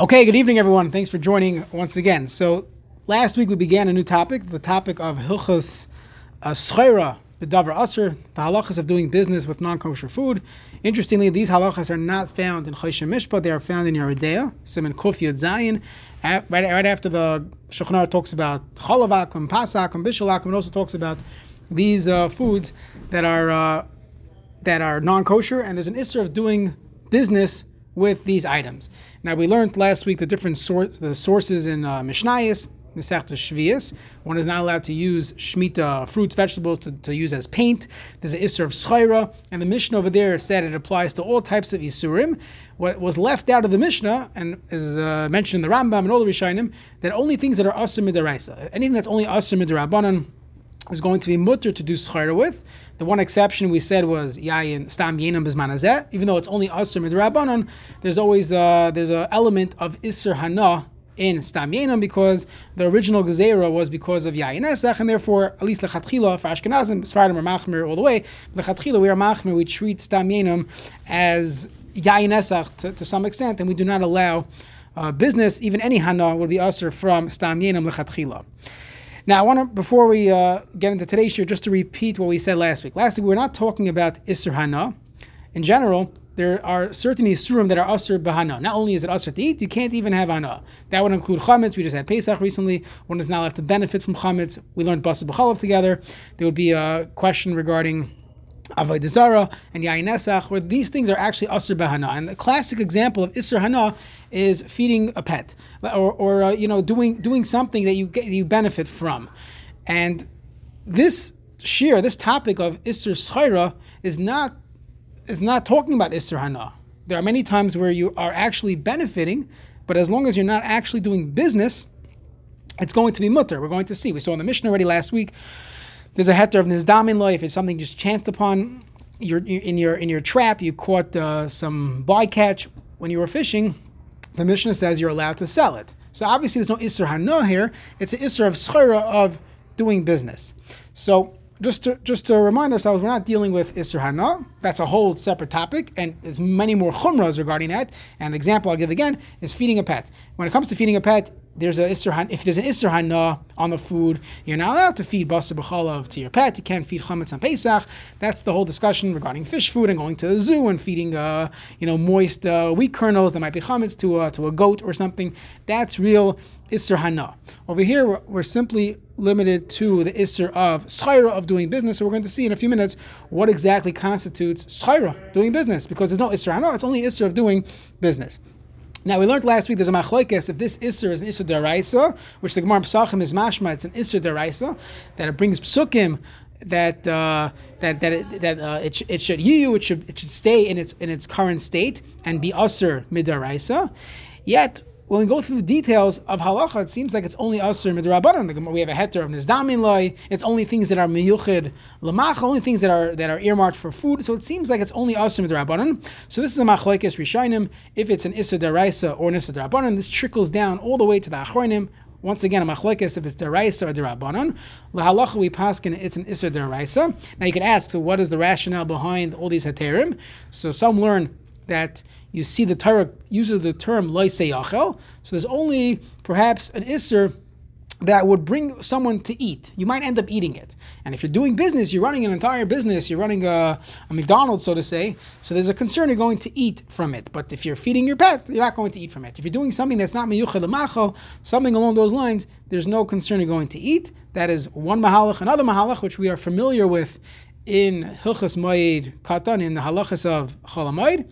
Okay, good evening, everyone. Thanks for joining once again. So, last week we began a new topic, the topic of Hilchas uh, Schreira, the Davar Aser, the halachas of doing business with non kosher food. Interestingly, these halachas are not found in Choshen Mishpat, they are found in Yoreh De'ah, Simon Kuf Yud Zayin. Right, right after the Shulchan talks about Chalavak and Pasak and also talks about these uh, foods that are uh, that are non kosher, and there's an issue of doing business with these items. Now we learned last week the different source, the sources in uh, Mishnayos, Masechta Shvius. One is not allowed to use Shemitah fruits, vegetables to, to use as paint. There's an Isser of Schaira, and the Mishnah over there said it applies to all types of Isurim. What was left out of the Mishnah, and is uh, mentioned in the Rambam and all the Rishonim, that only things that are Asr Midaraisa, anything that's only Asr Midarabanan, is going to be mutter to do Schaira with. The one exception we said was yayin stam yenam bizmanazet. Even though it's only asur midrabanan, there's always uh, there's an element of isser hana in stam yenam because the original gezerah was because of yayin esach, and therefore at least lechatchila for Ashkenazim, Sfardim or machmir all the way. Lechatchila we are machmir. We treat stam yenam as yayin esach to, to some extent, and we do not allow uh, business even any hana would be usher from stam yenam lechatchila. Now, I want to, before we uh, get into today's show, just to repeat what we said last week. Last week, we were not talking about Isser Hana. In general, there are certain Isurim that are Asr Bahana. Not only is it Asr to eat, you can't even have Hana. That would include Chametz. We just had Pesach recently. One is not allowed to benefit from Chametz. We learned Basa B'chalav together. There would be a question regarding Avodah Zarah and Yain Esach, where these things are actually Asr Bahana. And the classic example of Isser Hana is feeding a pet, or, or uh, you know, doing doing something that you get, you benefit from. And this shear, this topic of Isser Schaira, is not is not talking about Isser Hana. There are many times where you are actually benefiting, but as long as you're not actually doing business, it's going to be mutter. We're going to see. We saw in the mission already last week there's a heter of nizdamin lo. If it's something just chanced upon, you're, in your in your trap, you caught uh, some bycatch when you were fishing. The Mishnah says you're allowed to sell it. So obviously there's no isser hana here. It's an isser of schira of doing business. So just to just to remind ourselves, we're not dealing with Isser Hana. That's a whole separate topic, and there's many more chumras regarding that. And the example I'll give again is feeding a pet. When it comes to feeding a pet, there's a if there's an Hana on the food, you're not allowed to feed Basa B'chalav to your pet. You can't feed Chametz on Pesach. That's the whole discussion regarding fish food and going to the zoo and feeding, uh, you know, moist uh, wheat kernels that might be Chametz to, uh, to a goat or something. That's real Hana. Over here, we're, we're simply limited to the Isser of Schaira of doing business. So we're going to see in a few minutes what exactly constitutes Schaira, doing business, because there's no Isser Hana, it's only Isser of doing business. Now we learned last week there's a machlokes if this isser is an isser deraisa, which the Gemara Pesachim is mashma. It's an isser deraisa that it brings psukim that uh, that that it, that uh, it, sh- it should you it should it should stay in its in its current state and be usher midaraisa. Yet when we go through the details of halacha, it seems like it's only asur midrabanan. We have a heter of nizdamin loy. It's only things that are miyuchid lamach, only things that are that are earmarked for food. So it seems like it's only asur midrabanan. So this is a machlekes rishainim. If it's an isur deraisa or an derabanan, this trickles down all the way to the achronim. Once again, a machlekes if it's deraisa or derabanan. Lahalacha we paskin it's an isur deraisa. Now you can ask, so what is the rationale behind all these heterim? So some learn that you see the Torah uses the term loiseyachel. So there's only perhaps an isser that would bring someone to eat. You might end up eating it. And if you're doing business, you're running an entire business, you're running a, a, McDonald's, so to say, so there's a concern you're going to eat from it. But if you're feeding your pet, you're not going to eat from it. If you're doing something that's not miyuchel something along those lines, there's no concern you're going to eat. That is one mahalach, another mahalach, which we are familiar with in Hilchas Moed Katan, in the halachas of Cholamoid,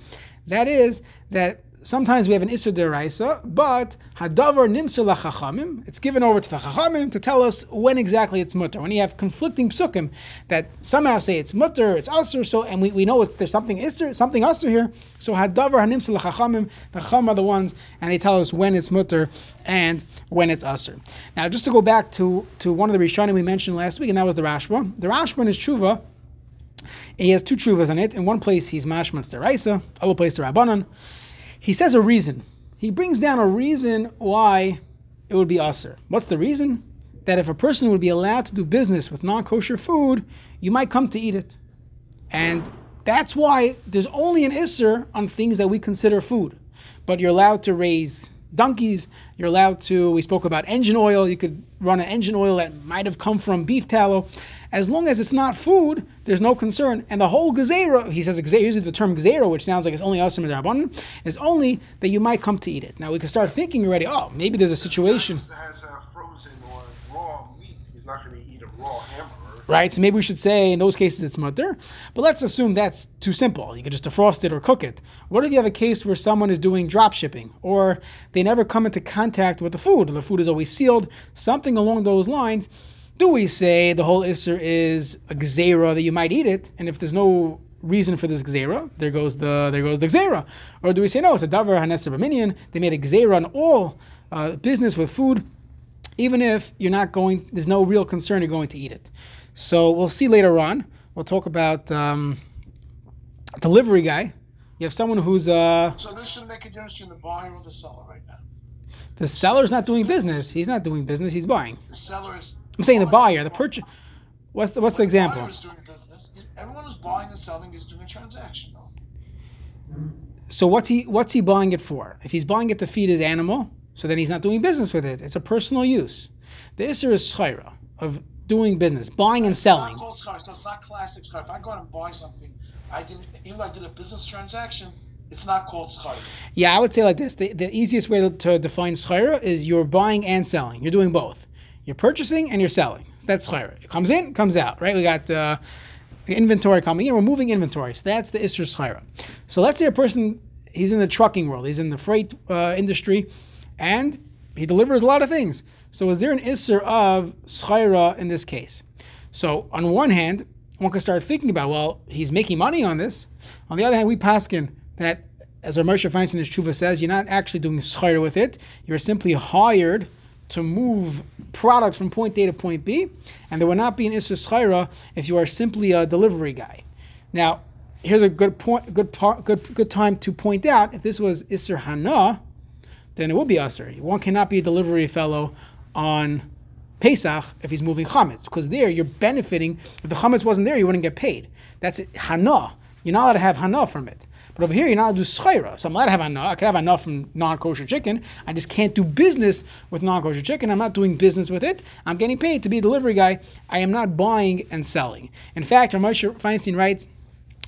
that is that sometimes we have an Isser Deraisa, but Hadavar Nimser Lachachamim, it's given over to the Chachamim to tell us when exactly it's mutter. When you have conflicting psukim that somehow say it's mutter, it's Asr, so and we, we know it's, there's something Isser, something Asr here, so Hadavar Nimser Lachachamim, the Chacham are the ones, and they tell us when it's mutter and when it's Asr. Now, just to go back to, to one of the Rishonim we mentioned last week, and that was the Rashba. The Rashba in his Tshuva, he has two truvas on it. In one place, he's mashman deraisa, other place, the rabbanon. He says a reason. He brings down a reason why it would be aser. What's the reason? That if a person would be allowed to do business with non-kosher food, you might come to eat it, and that's why there's only an isser on things that we consider food, but you're allowed to raise donkeys. You're allowed to. We spoke about engine oil. You could run an engine oil that might have come from beef tallow. As long as it's not food, there's no concern. And the whole gezerah, he says, usually the term gezerah, which sounds like it's only asim rabbanon, is only that you might come to eat it. Now we can start thinking already. Oh, maybe there's a situation. Has a frozen or raw meat. He's not going to eat a raw hamburger. right? So maybe we should say in those cases it's mutter. But let's assume that's too simple. You can just defrost it or cook it. What if you have a case where someone is doing drop shipping or they never come into contact with the food, or the food is always sealed, something along those lines? Do we say the whole isser is a gzera that you might eat it, and if there's no reason for this gzera, there goes the there goes the gzera, or do we say no? It's a davar haneser b'minyan. They made a gzera on all uh, business with food even if you're not going, there's no real concern you're going to eat it. So we'll see later on. We'll talk about um, delivery guy. You have someone who's uh, So this should make a difference between the buyer or the seller right now. the seller's not doing business. He's not doing business. He's buying. The seller is. I'm saying the buyer, the purchase. What's the what's the example? buyer is doing business. Everyone who's buying and selling is doing a transaction. though. So what's he what's he buying it for? If he's buying it to feed his animal, so then he's not doing business with it. It's a personal use. The isser is schayra of doing business, buying and It's selling. not called schar, so it's not classic schar. If I go out and buy something, I didn't. Even though I did a business transaction, it's not called schar. Yeah, I would say like this: the, the easiest way to, to define schayra is you're buying and selling. You're doing both. You're purchasing and you're selling. So that's schayra. It comes in, comes out. Right? We got uh, inventory coming in. We're moving inventory. So that's the isser schayra. So let's say a person he's in the trucking world. He's in the freight uh, industry, and he delivers a lot of things. So is there an isser of schayra in this case? So on one hand, one can start thinking about, well, he's making money on this. On the other hand, we paskin that, as our Moshe Feinstein his Tshuva says, you're not actually doing schayra with it. You're simply hired to move products from point A to point B, and there would not be an isser schayra if you are simply a delivery guy. Now, here's a good point, good part, good good time to point out if this was isser hana, then it would be usher. One cannot be a delivery fellow on Pesach if he's moving chametz, because there you're benefiting. If the chametz wasn't there, you wouldn't get paid. That's it, hana. You're not allowed to have hana from it. But over here, you're not allowed to do schayra. So I'm allowed to have hana. I can have hana from non-kosher chicken. I just can't do business with non-kosher chicken. I'm not doing business with it. I'm getting paid to be a delivery guy. I am not buying and selling. In fact, Moshe Feinstein writes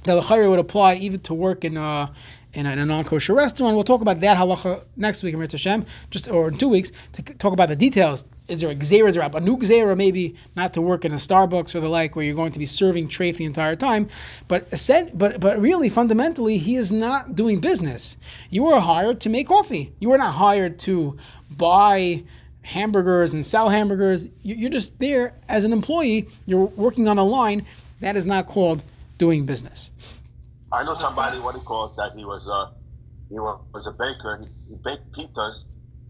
that the chayra would apply even to work in a in a, non-kosher restaurant. We'll talk about that halacha next week in Mitzvah Hashem, just or in two weeks to talk about the details. Is there a gzera drop, a new gzera maybe not to work in a Starbucks or the like, where you're going to be serving treif the entire time, but but but really fundamentally he is not doing business. You are hired to make coffee. You are not hired to buy hamburgers and sell hamburgers. You're just there as an employee. You're working on a line. That is not called doing business. I know somebody what he called that he was uh he was, was a baker. He, he baked pizzas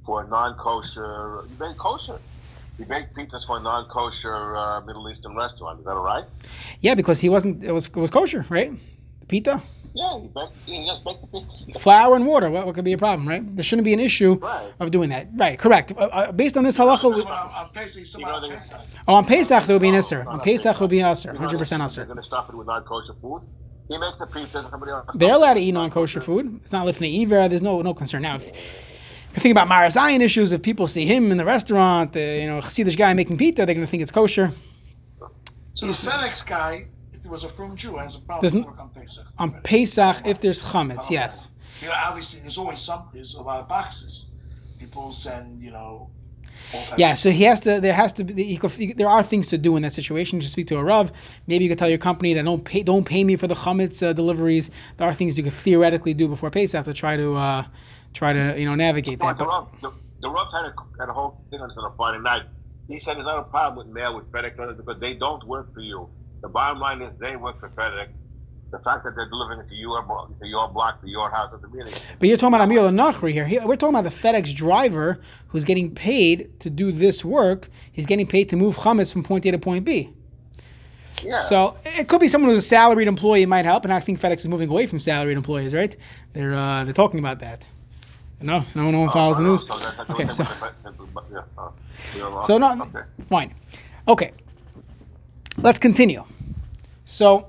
for a non-kosher. He baked kosher. He baked pizzas for a non-kosher uh, Middle Eastern restaurant. Is that all right? Yeah, because he wasn't. It was it was kosher, right? The pita, Yeah, he baked. He just baked the it's flour and water. What, what could be a problem, right? There shouldn't be an issue Right. of doing that. Right, correct. Uh, uh, based on this halacha, we, But on, on Pesach, You know, Pesach. oh, on Pesach there will be an No, isser. On no, Pesach will be an You isser, hundred percent They're going to stuff it with non-kosher food. He makes the pizzas. Somebody else. They're allowed to eat non-kosher food. It's not lifnei iver. There's no no concern. Now, if you think about Maris Ayin issues, if people see him in the restaurant, the you know Chassidish guy making pizza, they're going to think it's kosher. So the FedEx guy, if he was a from Jew, has a problem There's work on Pesach. On Pesach, if there's chametz, yes. You know, obviously, there's always some. There's a lot of boxes. People send, you know. Yeah, so he has to. There has to be. He could, he- there are things to do in that situation. Just speak to a rav. Maybe you could tell your company that don't pay. Don't pay me for the chametz uh, deliveries. There are things you could theoretically do before Pesach to try to uh, try to you know navigate that. the Rav, the, the Rav had a, had a whole thing on a Friday night. He said there's not a problem with mail with FedEx because they don't work for you. The bottom line is they work for FedEx. The fact that they're delivering it to your blo- to your block, to your house, at the meeting. but you're talking about Amir Nachri here. He, we're talking about the FedEx driver who's getting paid to do this work. He's getting paid to move chametz from point A to point B. Yeah. So it could be someone who's a salaried employee might help, and I think FedEx is moving away from salaried employees, right? They're uh, they're talking about that. No, no, no one follows the Oh, news. so Okay, so. yeah, uh, So wrong. no, Okay. fine. Okay, let's continue. So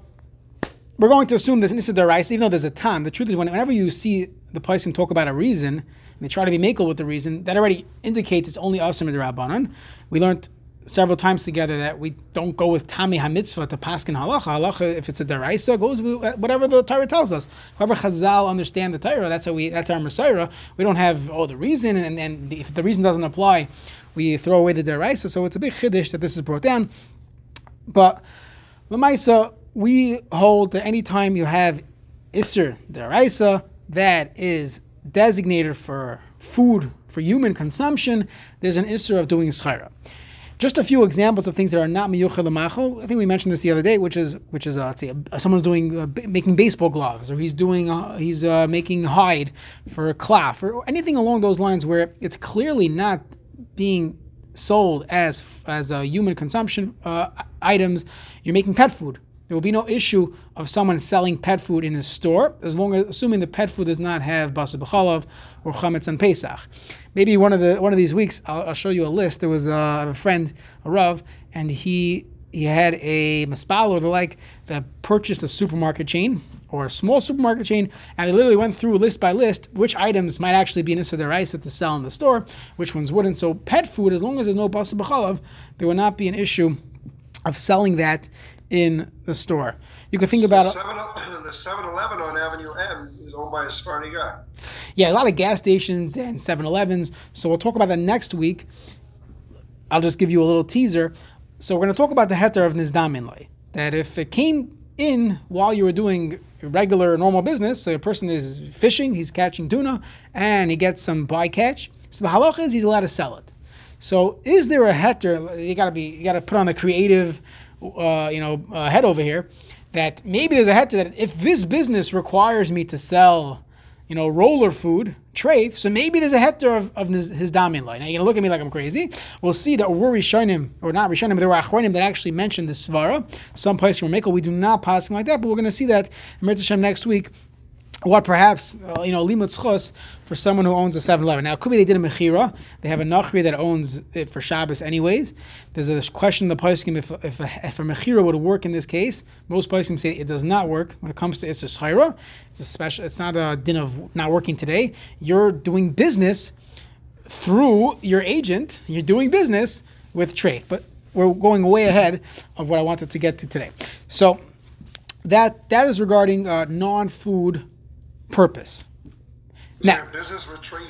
we're going to assume this is the rice, even though there's a time. The truth is, whenever you see the can talk about a reason, and they try to be makel with the reason, that already indicates it's only asim and rabbanon. We learned several times together that we don't go with Tami HaMitzvah to Paskin Halacha. Halacha, if it's a Deraisa, goes with uh, whatever the Torah tells us. However Chazal understand the Torah, that's how we, that's our Messiah. We don't have, oh, the reason, and, and if the reason doesn't apply, we throw away the Deraisa. So it's a big Chiddush that this is brought down. But Lamaisa, we hold that anytime you have Isser Deraisa that is designated for food, for human consumption, there's an Isser of doing Schaira. Just a few examples of things that are not miyuchel. I think we mentioned this the other day, which is which is uh, let's uh, someone's doing uh, b- making baseball gloves, or he's doing uh, he's uh, making hide for a cloth, or anything along those lines where it's clearly not being sold as as a human consumption uh, items. You're making pet food. There will be no issue of someone selling pet food in a store, as long as assuming the pet food does not have basar b'chalav or chametz and pesach. Maybe one of the one of these weeks, I'll, I'll show you a list. There was uh, a, a friend, a rav, and he he had a maspal or the like that purchased a supermarket chain or a small supermarket chain, and they literally went through list by list which items might actually be in Issa Deraisa to sell in the store, which ones wouldn't. So pet food, as long as there's no basar b'chalav, there would not be an issue of selling that in the store. You could think about the 7 Eleven on Avenue M is owned by a Sephardi guy. Yeah, a lot of gas stations and 7 Elevens. So we'll talk about that next week. I'll just give you a little teaser. So we're going to talk about the heter of Nizdaminloi. That if it came in while you were doing regular, normal business, so a person is fishing, he's catching tuna, and he gets some bycatch. So the halacha is he's allowed to sell it. So is there a heter? You got to be, you got to put on the creative uh, you know, uh, head over here, that maybe there's a head to that. If this business requires me to sell, you know, roller food, treif, so maybe there's a heter of, of his, his damin line. Now you're gonna look at me like I'm crazy. We'll see that we're Rishonim, or not Rishonim, there were Achronim that actually mentioned this svara. Some place from Mekel, we do not pass like that, but we're gonna see that Hashem next week what perhaps uh, you know limud chos for someone who owns a 7-Eleven. Now, it could be they did a mechira. They have a nachri that owns it for Shabbos anyways. There's a question in the poskim if if a, if a mechira would work in this case. Most poskim say it does not work when it comes to Schaira. It's a special. It's not a din of not working today. You're doing business through your agent. You're doing business with trade, but we're going way ahead of what I wanted to get to today. So that that is regarding uh, non-food purpose. Now, business with Trafe.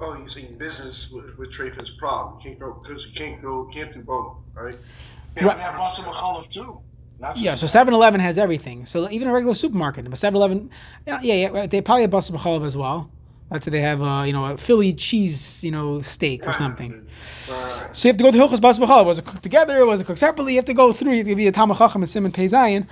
Oh, you saying business with, with is a problem. You can't go because you can't go, can't do both, right? Yeah, right. have basar b'chalav too. Yeah, so 7-Eleven has everything. So even a regular supermarket, but 7-Eleven, yeah, yeah, they probably have basar b'chalav as well. Let's say they have, uh, you know, a Philly cheese, you know, steak or something. Right. So you have to go through Hilchos Basar B'chalav. Was it cooked together? Was it cooked separately? You have to go through. You have to be a Talmud Chacham and Simon Pei Zayin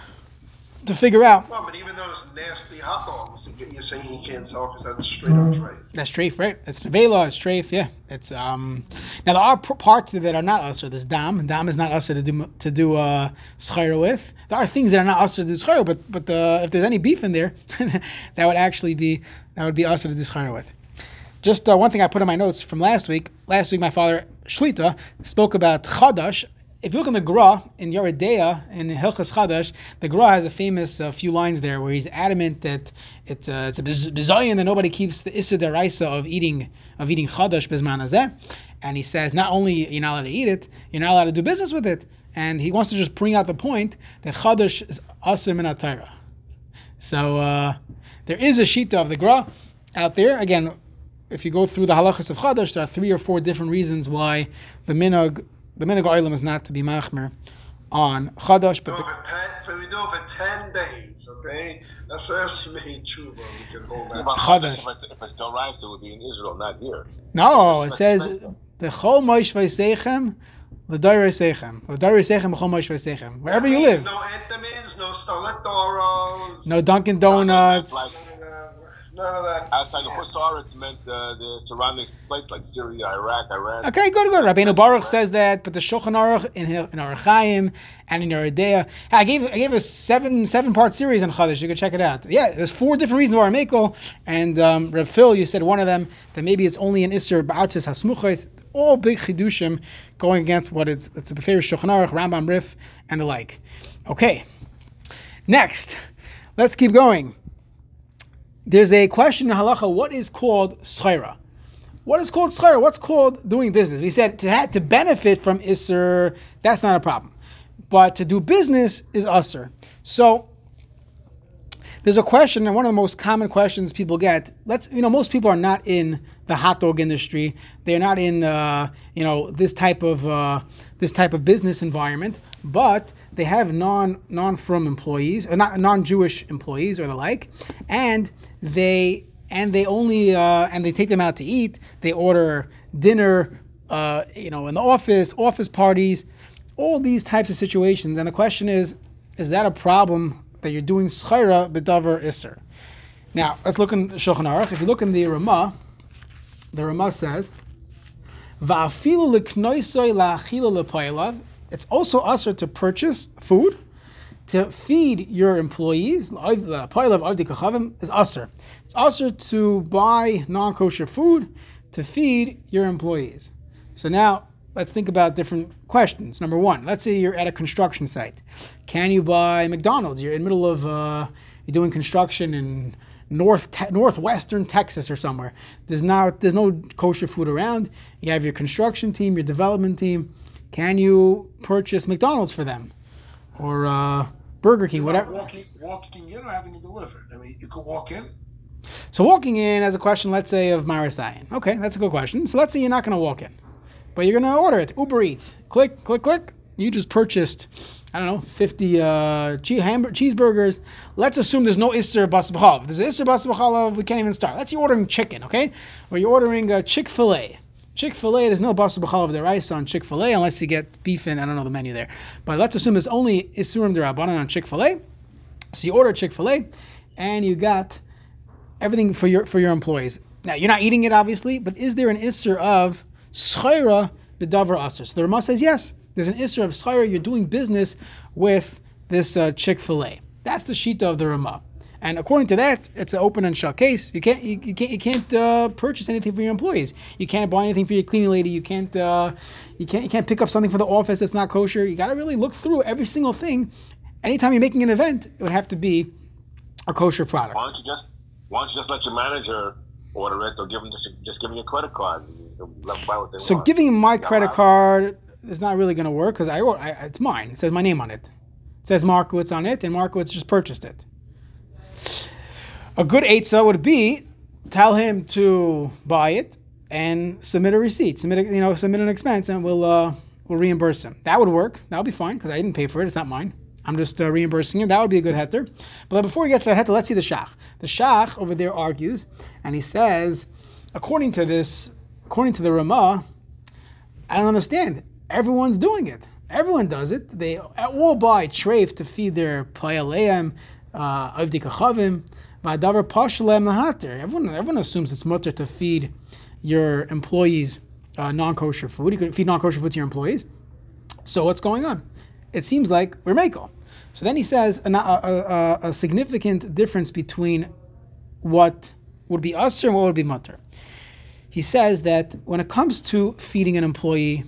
to figure out. Well, but even those nasty hot dogs, you're saying you can't sell because that's straight up treif. That's treif, right? It's nevela, it's treif, yeah. It's um. Now there are parts that are not usher. There's dam. Dam is not usher to do to do uh with. There are things that are not usher to do schayra, but but uh, if there's any beef in there, that would actually be that would be usher to do schayra with. Just uh, one thing I put in my notes from last week. Last week, my father Shlita spoke about chadash if you look in the Gra in Yoreh De'ah in Hilchas Chadash, the Gra has a famous uh, few lines there where he's adamant that it's a, it's a bizayin that nobody keeps the issa deraisa of eating of eating Chadash bezmanazeh, and he says not only you're not allowed to eat it, you're not allowed to do business with it, and he wants to just bring out the point that Chadash is asim in Atayra. So uh, there is a shita of the Gra out there again. If you go through the halachas of Chadash, there are three or four different reasons why the minog the minig oilam is not to be machmer on chadash, but no, the, we do it for ten days. Okay, that's actually made tshuva. We can hold that. Chadash. If it's, if it's it would be in Israel, not here. No, it says the chol moish v'seichem. L'dayre sechem, l'dayre sechem, b'chol moish v'seichem. Wherever you live. No Entenmann's, no Starlet No Dunkin' Donuts. No, none of that. Outside the Husar, it's meant uh, the surrounding place like Syria, Iraq, Iran. Okay, good, good. Rabbeinu Baruch says that, but the Shulchan Aruch in in Orach and in Yoreh De'ah. I gave I gave a seven seven part series on Chadash. You can check it out. Yeah, there's four different reasons why I make and um, Reb Phil, you said one of them that maybe it's only an Isser Ba'atzis Hasmuchais. All big chidushim going against what it's it's a favorite Shulchan Aruch, Rambam Rif, and the like. Okay, next, let's keep going there's a question in halacha: What is called schira? What is called schira? What's called doing business? We said to to benefit from isser, that's not a problem, but to do business is usser. So there's a question, and one of the most common questions people get. Let's, you know, most people are not in the hot dog industry. They're not in, uh, you know, this type of uh, this type of business environment. But they have non non from employees, or not non Jewish employees or the like, and they and they only uh, and they take them out to eat. They order dinner, uh, you know, in the office, office parties, all these types of situations. And the question is, is that a problem that you're doing schira bedavar iser? Now let's look in Shulchan Aruch. If you look in the Ramah, the Ramah says. It's also usher to purchase food to feed your employees. The avdi kachavim is usher. It's usher to buy non-kosher food to feed your employees. So now let's think about different questions. Number one, let's say you're at a construction site. Can you buy McDonald's? You're in the middle of uh, you're doing construction in north te- northwestern Texas or somewhere. There's not there's no kosher food around. You have your construction team, your development team. Can you purchase McDonald's for them, or uh, Burger King, You're whatever? Walking, walking in or having it delivered. I mean, you could walk in. So walking in as a question, let's say of Marasayan. Okay, that's a good question. So let's say you're not going to walk in, but you're going to order it. Uber Eats. Click, click, click. You just purchased, I don't know, 50 uh, hamburg- cheeseburgers. Let's assume there's no Isser Bas B'chalav. If there's an Isser Bas B'chalav, we can't even start. Let's say you're ordering chicken, okay? Or you're ordering uh, Chick fil A. Chick fil A, there's no Bas B'chalav der rice on Chick fil A unless you get beef in, I don't know the menu there. But let's assume there's only Issurim Derabanan on Chick fil A. So you order Chick fil A and you got everything for your for your employees. Now you're not eating it, obviously, but is there an isser of schayra bedavar aser? So the Ramah says yes. There's an isser of schayra. You're doing business with this uh, Chick Fil A. That's the shita of the Ramah. And according to that, it's an open and shut case. You can't you, you can't you can't uh, purchase anything for your employees. You can't buy anything for your cleaning lady. You can't uh, you can't you can't pick up something for the office that's not kosher. You got to really look through every single thing. Anytime you're making an event, it would have to be a kosher product. Why don't you just why don't you just let your manager order it or give them just, just give them your credit card? Let them buy what they So want. giving my credit card is not really going to work because I, I it's mine. It says my name on it. It says Markowitz on it, and Markowitz just purchased it. A good eitzah would be tell him to buy it and submit a receipt, submit a, you know submit an expense, and we'll uh, we'll reimburse him. That would work. That would be fine because I didn't pay for it. It's not mine. I'm just uh, reimbursing it. That would be a good heter. But before we get to that heter, let's see the shach. The shach over there argues, and he says, according to this, according to the Ramah, I don't understand. Everyone's doing it. Everyone does it. They all buy treif to feed their payaleim, uh, avdi kachavim, v'adavar pashalem lahater. Everyone, everyone assumes it's mutter to feed your employees uh, non-kosher food. You could feed non-kosher food to your employees. So what's going on? It seems like we're makel. So then he says a, a, a, a significant difference between what would be usher and what would be mutter. He says that when it comes to feeding an employee,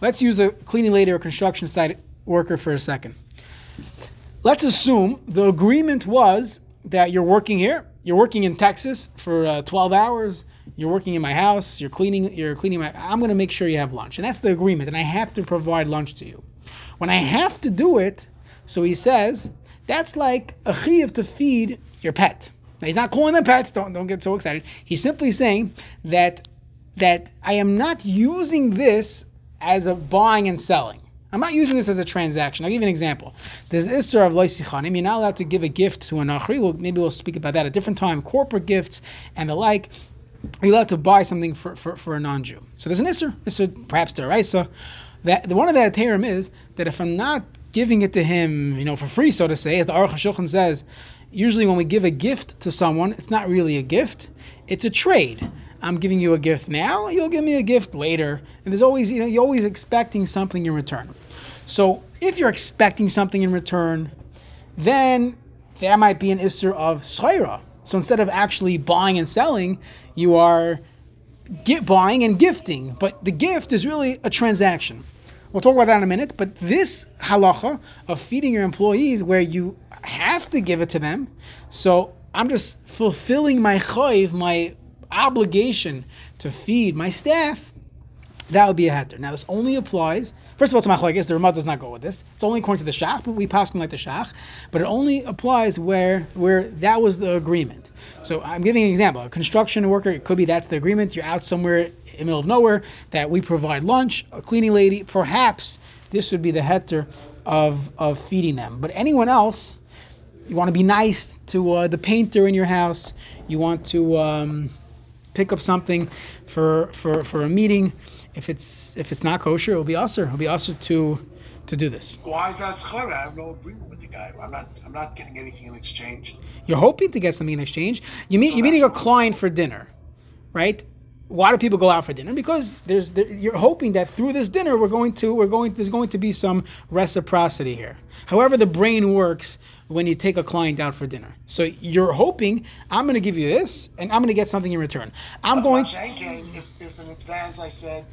let's use a cleaning lady or construction site worker for a second. Let's assume the agreement was that you're working here, you're working in Texas for uh, 12 hours, you're working in my house, you're cleaning, you're cleaning my. I'm going to make sure you have lunch, and that's the agreement, and I have to provide lunch to you. When I have to do it, so he says that's like a chiyuv to feed your pet. Now he's not calling them pets. Don't don't get so excited. He's simply saying that that I am not using this as a buying and selling. I'm not using this as a transaction. I'll give you an example. There's Isser of Loisichanim. You're not allowed to give a gift to an Achri. Well, maybe we'll speak about that at a different time. Corporate gifts and the like. You're allowed to buy something for, for, for a non-Jew. So there's an Isser, Isser perhaps Deraisa. That the one of the Aterim is that if I'm not giving it to him, you know, for free, so to say, as the Aruch HaShulchan says, usually when we give a gift to someone, it's not really a gift, it's a trade. I'm giving you a gift now, you'll give me a gift later. And there's always, you know, you're always expecting something in return. So if you're expecting something in return, then there might be an isser of shayra. So instead of actually buying and selling, you are get buying and gifting. But the gift is really a transaction. We'll talk about that in a minute. But this halacha of feeding your employees, where you have to give it to them, so I'm just fulfilling my choiv, my obligation to feed my staff, that would be a heter. Now, this only applies. First of all, to my machlekes, the Ramah does not go with this. It's only according to the shach, but we pass like the shach. But it only applies where where that was the agreement. So I'm giving an example. A construction worker, it could be that's the agreement. You're out somewhere in the middle of nowhere that we provide lunch. A cleaning lady, perhaps this would be the heter of of feeding them. But anyone else, you want to be nice to uh, the painter in your house. You want to um, pick up something for for for a meeting. If it's if it's not kosher, it'll be usher. It'll be usher to to do this. Why is that schar? I have no agreement with the guy. I'm not. I'm not getting anything in exchange. You're hoping to get something in exchange. You meet So you're meeting a client for dinner, right? Why do people go out for dinner? Because there's there, you're hoping that through this dinner we're going to we're going there's going to be some reciprocity here. However, the brain works when you take a client out for dinner. So you're hoping I'm going to give you this and I'm going to get something in return. I'm going. Mashenkein, if if in advance I said,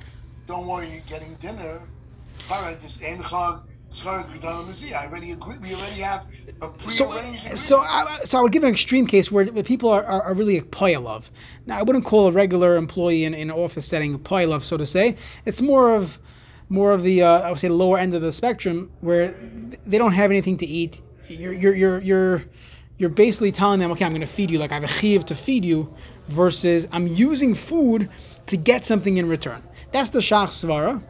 "Don't worry, you're getting dinner," all right, just end. I already agree. We already have a So, prearranged agreement. so, I, so I would give an extreme case where the people are, are, are really a poilov. Now, I wouldn't call a regular employee in, in an office setting a poilov, so to say. It's more of more of the uh, I would say lower end of the spectrum where they don't have anything to eat. You're you're you're you're, you're basically telling them, okay, I'm going to feed you like I have a chiv to feed you, versus I'm using food to get something in return. That's the shach svara.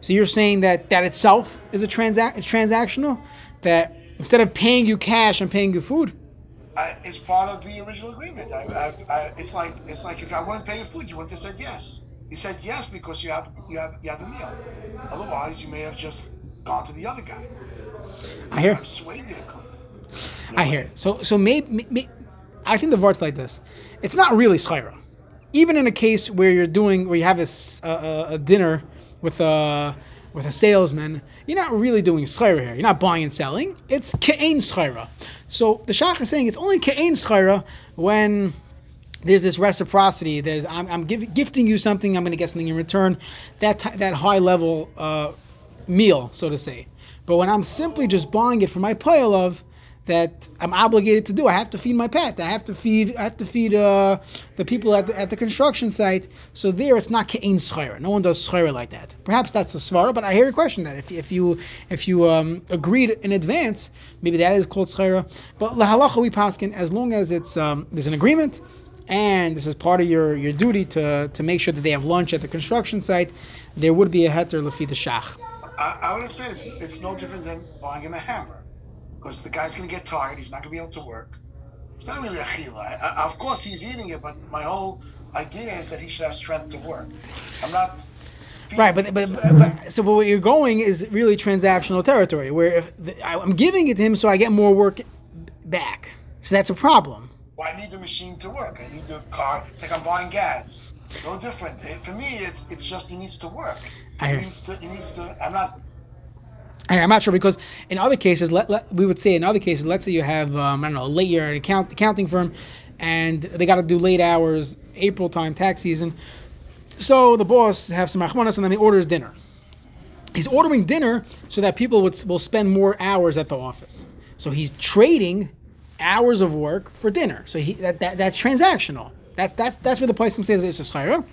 So you're saying that that itself is a transac- it's transactional. That instead of paying you cash, I'm paying you food. I, it's part of the original agreement. I, I, I, it's like it's like if I wouldn't pay you food, you wouldn't have said yes. You said yes because you have you have you have a meal. Otherwise, you may have just gone to the other guy. I hear. Come. I hear. So so maybe, may, I think the vart's like this. It's not really schira. Even in a case where you're doing where you have a dinner with a with a salesman, you're not really doing schira here. You're not buying and selling. It's ke'ain schira. So the shach is saying it's only ke'ain schira when there's this reciprocity. There's I'm, I'm giv gifting you something. I'm going to get something in return. That ti- that high level uh, meal, so to say. But when I'm simply just buying it for my pile of that I'm obligated to do, I have to feed my pet. I have to feed. I have to feed uh, the people at the, at the construction site. So there, it's not kein schira. No one does schira like that. Perhaps that's the svara, but I hear your question that if, if you if you um, agreed in advance, maybe that is called schira. But lahalacha we paskin as long as it's um, there's an agreement and this is part of your, your duty to, to make sure that they have lunch at the construction site, there would be a heter lefi the shach. I, I would said it's, it's no different than buying him a hammer, because the guy's going to get tired. He's not going to be able to work. It's not really a chila. I, of course, he's eating it, but my whole idea is that he should have strength to work. I'm not. Right, but, but, but so but where you're going is really transactional territory, where if the, I- I'm giving it to him so I get more work back. So that's a problem. Well, I need the machine to work. I need the car. It's like I'm buying gas. No different. Eh, For me, it's it's just he needs to work. I hear. needs to. He needs to. I'm not. I'm not sure because in other cases, let, let, we would say in other cases, let's say you have um, I don't know, a late year account accounting firm, and they got to do late hours, April time, tax season. So the boss have some rachmanas and then he orders dinner. He's ordering dinner so that people would, will spend more hours at the office. So he's trading hours of work for dinner. So he that, that that's transactional. That's that's that's where the place says it's a.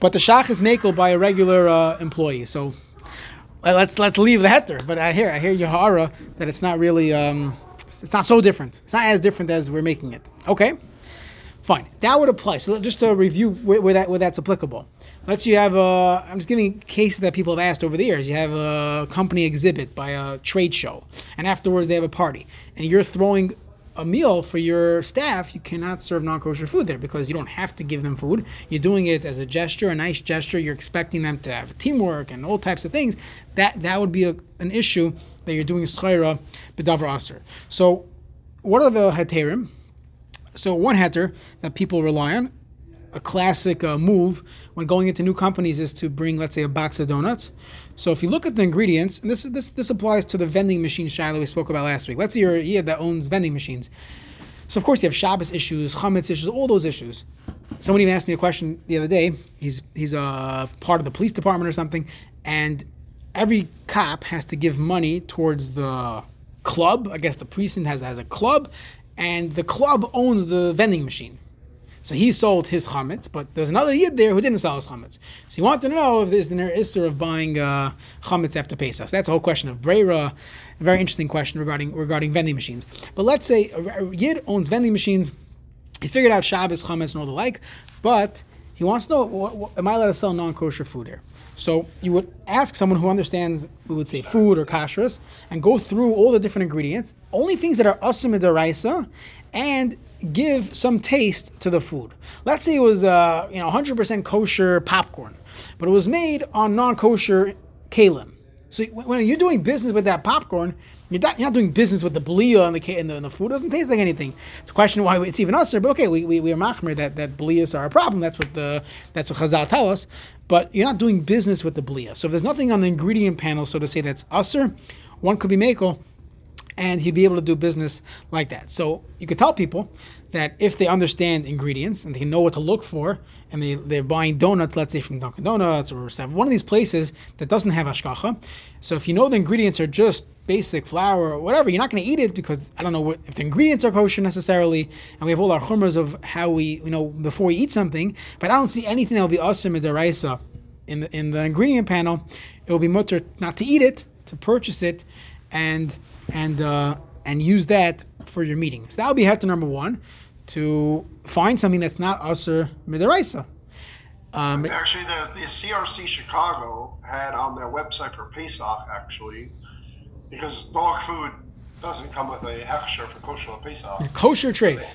But the shach is makel by a regular uh, employee. So let's let's leave the heter. But I hear I hear Yahara that it's not really um, it's not so different. It's not as different as we're making it. Okay, fine. That would apply. So just to review where, where that where that's applicable. Let's you have a. I'm just giving cases that people have asked over the years. You have a company exhibit by a trade show, and afterwards they have a party, and you're throwing a meal for your staff, you cannot serve non-kosher food there because you don't have to give them food. You're doing it as a gesture, a nice gesture. You're expecting them to have teamwork and all types of things. That that would be a, an issue that you're doing schayra bedavar aser. So, what are the heterim? So one heter that people rely on, a classic uh, move when going into new companies is to bring, let's say, a box of donuts. So if you look at the ingredients, and this this this applies to the vending machine Shiloh we spoke about last week. Let's say you're a yid that owns vending machines. So of course you have Shabbos issues, chametz issues, all those issues. Somebody even asked me a question the other day. He's he's a part of the police department or something, and every cop has to give money towards the club. I guess the precinct has has a club, and the club owns the vending machine. So he sold his chametz, but there's another yid there who didn't sell his chametz. So he wanted to know if there's an issue of buying uh, chametz after Pesach. So that's a whole question of brera. A very interesting question regarding regarding vending machines. But let's say a, yid owns vending machines. He figured out Shabbos, chametz, and all the like, but he wants to know: what, what, Am I allowed to sell non-kosher food here? So you would ask someone who understands, we would say food or kashrus, and go through all the different ingredients, only things that are asim deraisa, and give some taste to the food. Let's say it was uh, you know 100% kosher popcorn, but it was made on non-kosher kalim. So when you're doing business with that popcorn, you're not, you're not doing business with the belia and the, and the, and the food. Doesn't taste like anything. It's a question why it's even usher, but okay, we, we, we are machmer that, that belias are a problem. That's what the that's what Chazal tell us. But you're not doing business with the belia. So if there's nothing on the ingredient panel, so to say, that's usher, one could be makel, and he'd be able to do business like that. So you could tell people that if they understand ingredients and they know what to look for, and they, they're buying donuts, let's say from Dunkin' Donuts or one of these places that doesn't have hashgacha. So if you know the ingredients are just basic flour or whatever, you're not going to eat it because I don't know what, if the ingredients are kosher necessarily, and we have all our chumras of how we, you know, before we eat something, but I don't see anything that will be asim midaraisa in the in the ingredient panel. It will be mutter not to eat it, to purchase it, and and uh, and use that for your meeting. So that would be heter number one, to find something that's not aser midaraisa. Um, actually, the, the CRC Chicago had on their website for Pesach actually because dog food doesn't come with a hechsher for kosher Pesach. Kosher treif.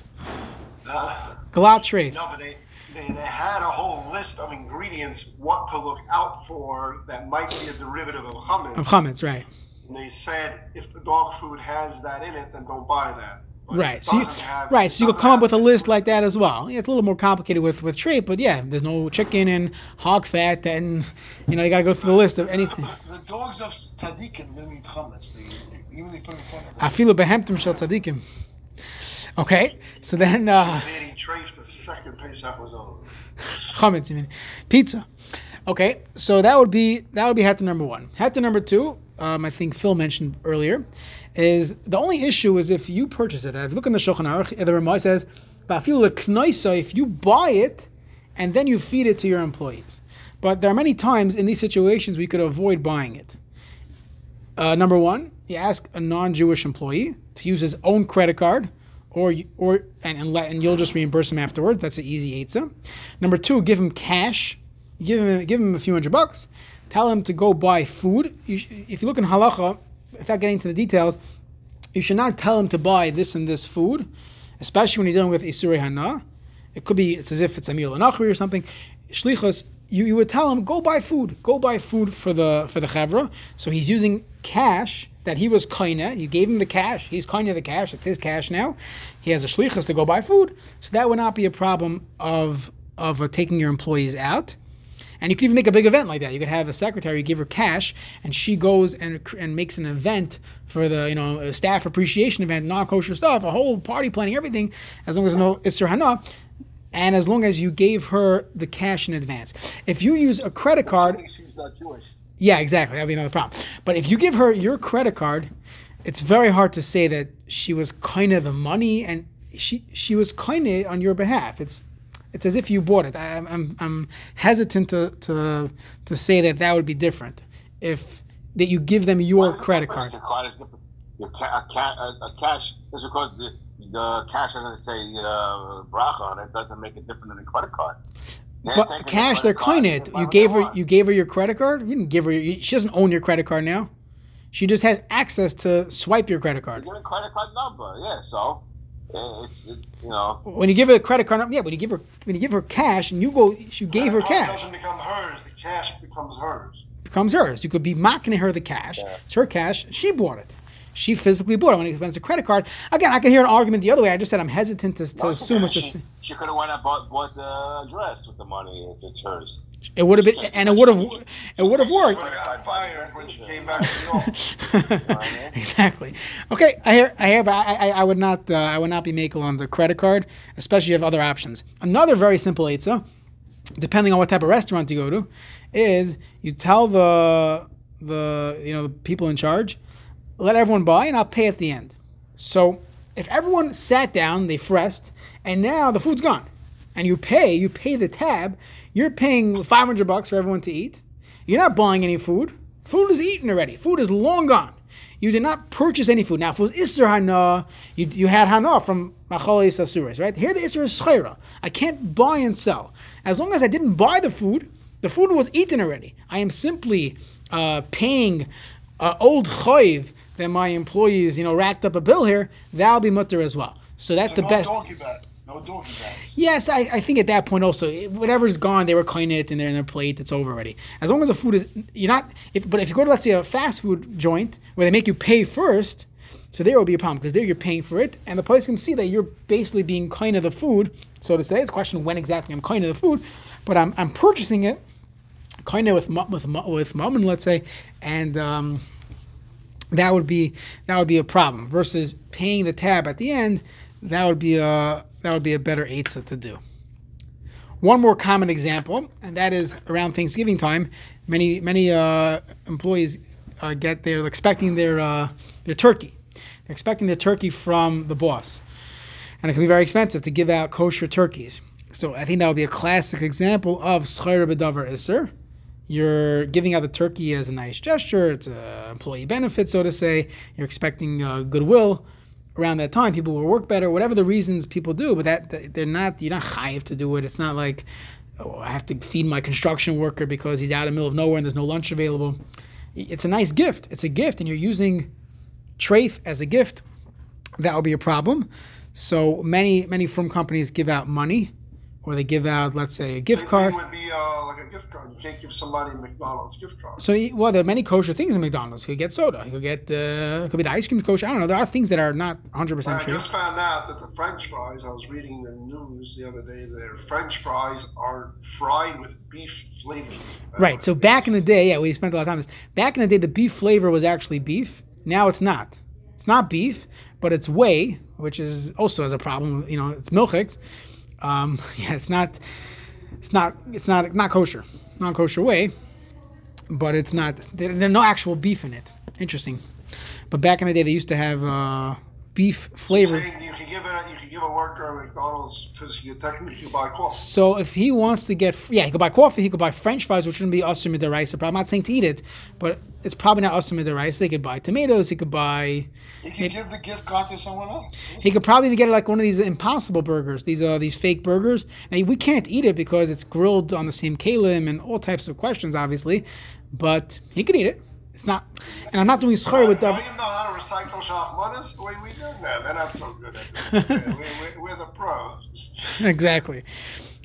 Uh, Galat treif. No, but they, they, they had a whole list of ingredients, what to look out for that might be a derivative of chametz. Of chametz, right. And they said if the dog food has that in it, then don't buy that. But right. So you, have, right. So you could come up with a list like that as well. Yeah, it's a little more complicated with with treif, but yeah, there's no chicken and hog fat, and you know you got to go through the list of anything. The, the dogs of tzaddikim didn't eat chametz. They, even they put in front of them. Afilu behemtim shel tzaddikim. Okay, so then. Uh, chametz, you mean pizza? Okay, so that would be that would be heter number one. Heter number two, um, I think Phil mentioned earlier, is the only issue is if you purchase it. If you look in the Shulchan Aruch, the Ramah says, if you buy it and then you feed it to your employees. But there are many times in these situations we could avoid buying it. Uh, number one, you ask a non-Jewish employee to use his own credit card, or or and and, let, and you'll just reimburse him afterwards. That's an easy eitzah. Number two, give him cash give him give him a few hundred bucks, tell him to go buy food. You, if you look in halacha, without getting into the details, you should not tell him to buy this and this food, especially when you're dealing with isuri hana. It could be it's as if it's a meal or something. Shlichus, you, you would tell him go buy food, go buy food for the for the chevra. So he's using cash that he was kaina. You gave him the cash. He's kaina the cash. It's his cash now. He has a shlichus to go buy food. So that would not be a problem of of uh, taking your employees out. And you could even make a big event like that. You could have a secretary, give her cash, and she goes and and makes an event for the you know staff appreciation event, non kosher stuff, a whole party planning, everything. As long as no Isser Hana, and as long as you gave her the cash in advance. If you use a credit card, she's not Jewish. Yeah, exactly. That'd be another problem. But if you give her your credit card, it's very hard to say that she was kind of the money and she she was kind of on your behalf. It's it's as if you bought it. I, am I'm, I'm hesitant to, to, to say that that would be different if that you give them your credit card. Your ca- a, ca- a, cash is because the, the cash doesn't say uh, bracha on it. Doesn't make it different than a credit card. They're but cash, they're coin it. You gave her, you gave her your credit card. You didn't give her. Your, she doesn't own your credit card now. She just has access to swipe your credit card. You get a credit card number, yeah. So Uh, it's it, you know. When you give her a credit card, yeah. When you give her when you give her cash, and you go, you gave her cash. Doesn't become hers. The cash becomes hers. Becomes hers. You could be mocking her the cash. Yeah. It's her cash. She bought it. She physically bought it. When it it's a credit card, again, I can hear an argument the other way. I just said I'm hesitant to, to assume it's a. She, she could have went and bought, bought the dress with the money if it's hers. It would have been, and it would have, it would have worked. exactly. Okay, I hear, I hear, but I, I, I would not, uh, I would not be making on the credit card, especially if you have other options. Another very simple eitzah, depending on what type of restaurant you go to, is you tell the, the, you know, the people in charge, let everyone buy, and I'll pay at the end. So if everyone sat down, they fressed, and now the food's gone, and you pay, you pay the tab, you're paying 500 bucks for everyone to eat. You're not buying any food. Food is eaten already. Food is long gone. You did not purchase any food. Now, if it was Isser Hana, you, you had Hana from Machalis Asuras, right? Here the Isser is Shchera. I can't buy and sell. As long as I didn't buy the food, the food was eaten already. I am simply uh, paying uh, old chayiv that my employees, you know, racked up a bill here. That'll be mutter as well. So that's So the no best. No donkey bets. Yes, I, I think at that point also, whatever's gone, they were coin it and they're in their plate. It's over already. As long as the food is, you're not. If but if you go to let's say a fast food joint where they make you pay first, so there will be a problem because there you're paying for it, and the place can see that you're basically being kind of the food, so to say. It's a question when exactly I'm kind of the food, but I'm I'm purchasing it, kind of with with with and let's say, and. um that would be that would be a problem versus paying the tab at the end that would be a that would be a better eitzah to do. One more common example and that is around thanksgiving time many many uh, employees uh, get they're expecting their uh, their turkey. They're expecting their turkey from the boss. And it can be very expensive to give out kosher turkeys. So i think that would be a classic example of schayr bedavar iser you're giving out the turkey as a nice gesture. It's an employee benefit, so to say. You're expecting uh, goodwill around that time. People will work better, whatever the reasons people do. But that they're not. You're not chayiv to do it. It's not like oh, I have to feed my construction worker because he's out in the middle of nowhere and there's no lunch available. It's a nice gift. It's a gift, and you're using treif as a gift. That would be a problem. So many many firm companies give out money, or they give out, let's say, a gift card. would be uh, like a gift card. You can't give somebody a McDonald's gift card. So, he- well, there are many kosher things in McDonald's. You could get soda. You could get, uh, it could be the ice cream kosher. I don't know. There are things that are not 100% true. I just found out that the French fries, I was reading the news the other day, their French fries are fried with beef flavor. Right. So, back in the day, yeah, we spent a lot of time on this. Back in the day, the beef flavor was actually beef. Now it's not. It's not beef, but it's whey, which is also has a problem. You know, it's milchiks. Um, yeah, it's not. It's not. It's not not kosher, non kosher way, but it's not. There, there's no actual beef in it. Interesting. But back in the day, they used to have uh, beef flavor. You can give a you can give a worker a McDonald's because you technically buy coffee. So if he wants to get, yeah, he could buy coffee. He could buy French fries, which wouldn't be usher midaraisa. But I'm not saying to eat it, but it's probably not usher rice. He could buy tomatoes. He could buy. You can give the gift card to someone else. He could probably even get like one of these impossible burgers. These uh these fake burgers. And we can't eat it because it's grilled on the same kalim and all types of questions, obviously. But he could eat it. It's not. And I'm not doing schar with Now the. you know how to recycle shachmanis the way we do? No, they're not so good at it. we're, we're, the pros. exactly.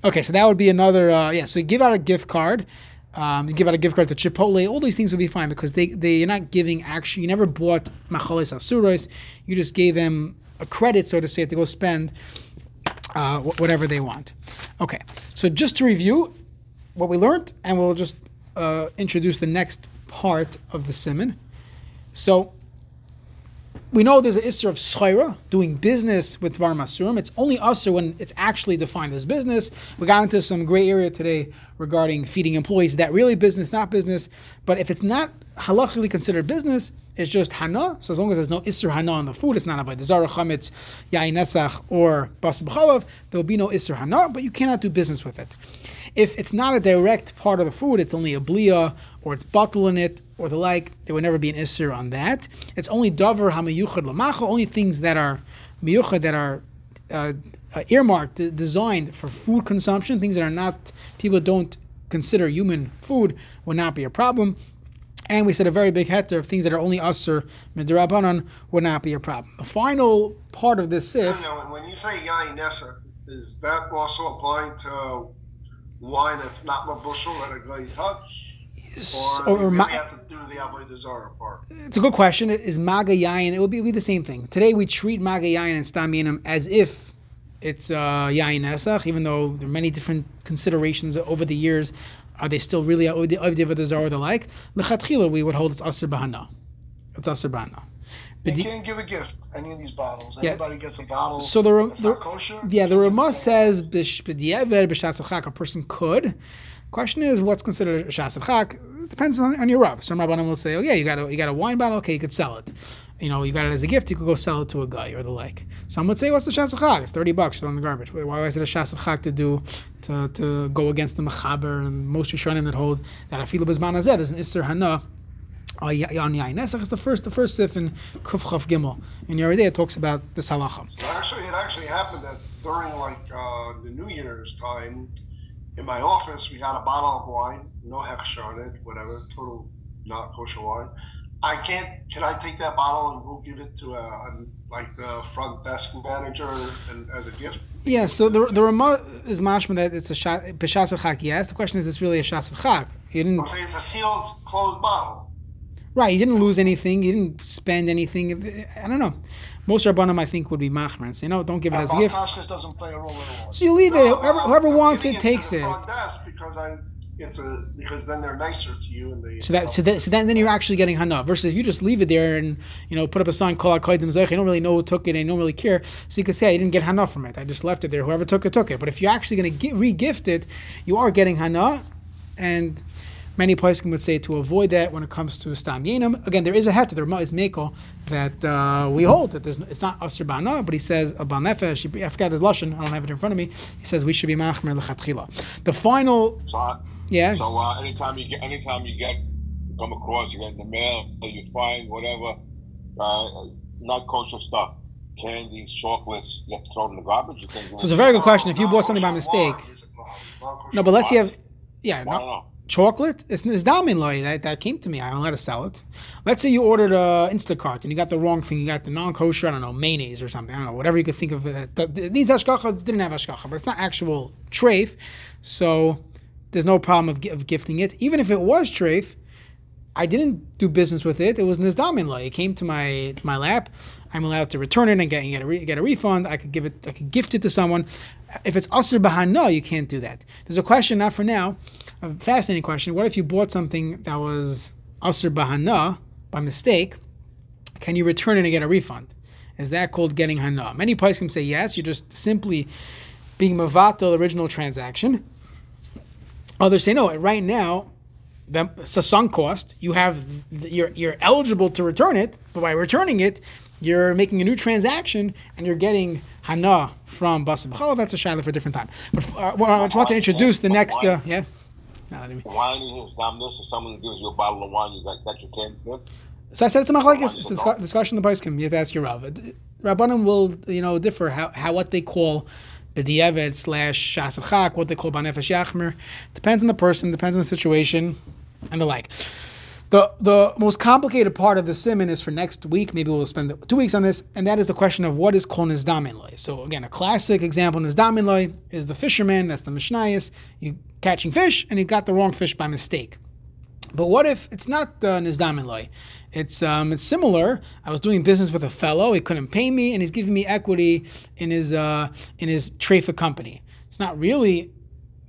Okay, so that would be another. Uh, yeah, so you give out a gift card. Um, you give out a gift card to Chipotle. All these things would be fine because they they you're not giving actually. You never bought machalis asuros. You just gave them a credit, so to say, to go spend uh, wh- whatever they want. Okay, so just to review what we learned, and we'll just uh, introduce the next part of the simon. So we know there's an Isser of Schaira, doing business with Dvar Masurim. It's only Usser when it's actually defined as business. We got into some gray area today regarding feeding employees. That really business, not business? But if it's not halachically considered business, it's just Hana. So as long as there's no Isser Hana on the food, it's not about the Zara Chametz, Yain Nesach, or Bas B'chalav, there will be no Isser Hana, but you cannot do business with it. If it's not a direct part of the food, it's only a blia or it's bottle in it or the like, there would never be an isser on that. It's only davar hamayuchad lamacha, only things that are miyuchad that are uh, uh, earmarked, designed for food consumption, things that are not people don't consider human food would not be a problem. And we said a very big heter of things that are only usser midrabanan would not be a problem. The final part of this sif. when you say yain is that also applying to wine that's not mabushal that a guy touch? Or, or really ma- have to do the avodah part? It's a good question. Is maga yayin? It would be, be the same thing. Today we treat maga yayin and stam as if it's uh, yayin esach, even though there are many different considerations over the years. Are they still really avdiv the zar or the like? Lechatchila, we would hold it's aser bahana. It's aser bahana. You can't give a gift any of these bottles. Yeah. Anybody gets a bottle. So the the-. Yeah, the Ramah can't give it says bish b'di'ever b'shas a person could. Question is, what's considered a shas depends on, on your rav. Some rabbanim will say, oh yeah, you got a you got a wine bottle, okay, you could sell it. you know, you got it as a gift, you could go sell it to a guy or the like. Some would say, what's the Shas Chag? It's 30 bucks, throw in the garbage. Why is it a Shas Chag to do, to, to go against the Mechaber and most Rishonim that hold that Afilu Bezman Azed is an Isser Hana on Yain Nesach is the first, the first sif in Kuf Chav Gimel. In Yoreh De'ah, it talks about the halacha. So actually, it actually happened that during like uh, the New Year's time, in my office, we had a bottle of wine, no hechsher on it, whatever, total not kosher wine. I can't. Can I take that bottle and go give it to a, a like the front desk manager and as a gift? Yeah, so the the Ramah is mashma that it's a b'shas chak. Yes, the question is, it's really a shas chak. You didn't. I'm saying it's a sealed, closed bottle. Right, you didn't lose anything. You didn't spend anything. I don't know. Most rabbanim, I think, would be machmer and say, no, don't give it as a gift. Doesn't play a role at all. So you leave it. Whoever, I'm- whoever I'm wants it takes it. because I, it's a because then they're nicer to you and they. So that, so that, so then, then you're actually getting hana. Versus if you just leave it there and you know put up a sign, call out zeich. I don't really know who took it. and I don't really care. So you could say I didn't get hana from it. I just left it there. Whoever took it took it. But if you're actually going to re-gift it, you are getting hana, and many places would say to avoid that when it comes to stam yenim. Again, there is a het. The Rama is meko that uh, we hold that there's, it's not asr bana, but he says a banefesh. I forgot his lashon. I don't have it in front of me. He says we should be machmer lechatchila. The final, So, yeah. so uh, anytime you get, anytime you get, come across, you get in the mail, or you find whatever, uh, not kosher stuff, candy, chocolates, you have to throw it in the garbage. You can do So it's a very good question. If you bought something by mistake, no, but let's see if yeah, I no, don't know. Chocolate. It's it's damin loy that that came to me. I'm allowed to sell it. Let's say you ordered a Instacart and you got the wrong thing. You got the non-kosher. I don't know mayonnaise or something. I don't know whatever you could think of. Needs hashgacha. Didn't have hashgacha, but it's not actual treif. So there's no problem of, of gifting it. Even if it was treif, I didn't do business with it. It was nizdamin law. It came to my my lap. I'm allowed to return it and get get a, re, get a refund. I could give it. I could gift it to someone. If it's usher bahana, you can't do that. There's a question, not for now, a fascinating question. What if you bought something that was usher bahana by mistake? Can you return it and get a refund? Is that called getting hana? Many places can say yes. You're just simply being mavato the original transaction. Others say no. Right now, the sunk cost. You have you're you're eligible to return it, but by returning it, you're making a new transaction and you're getting hana from basa b'chala. That's a shaila for a different time. But uh, well, I just want to introduce the next. Uh, yeah. No, Wine is this, or someone gives you a bottle of wine you got that you can't give. So I said to Machlekes, it's a discu- discussion in the Baiskim. You have to ask your Rav. Rabbanim will, you know, differ how, how what they call b'di'evet slash shasachak, what they call banefesh yachmer. Depends on the person, depends on the situation, and the like. The the most complicated part of the simon is for next week. Maybe we'll spend two weeks on this, and that is the question of what is kol nizdamin loy. So again, a classic example nizdamin loy is the fisherman. That's the mishnayos. You catching fish, and you got the wrong fish by mistake. But what if it's not uh, nizdamin? It's um, it's similar. I was doing business with a fellow. He couldn't pay me, and he's giving me equity in his uh, in his treifa company. It's not really,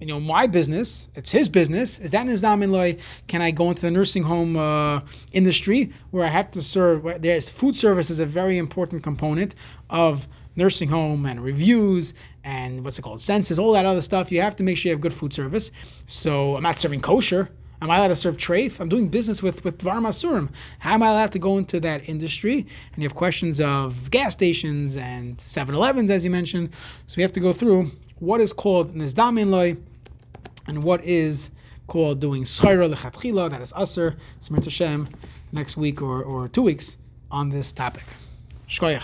you know, my business. It's his business. Is that nizdamin loy? Can I go into the nursing home uh, industry where I have to serve? There's food service is a very important component of nursing home and reviews and what's it called census, all that other stuff. You have to make sure you have good food service. So I'm not serving kosher. Am I allowed to serve treif? I'm doing business with with Dvar Masurim. How am I allowed to go into that industry? And you have questions of gas stations and 7-Elevens, as you mentioned. So we have to go through what is called nizdamin loy and what is called doing schayra lechatchila, that is aser, Smith Hashem, next week or, or two weeks on this topic. Shkoyach.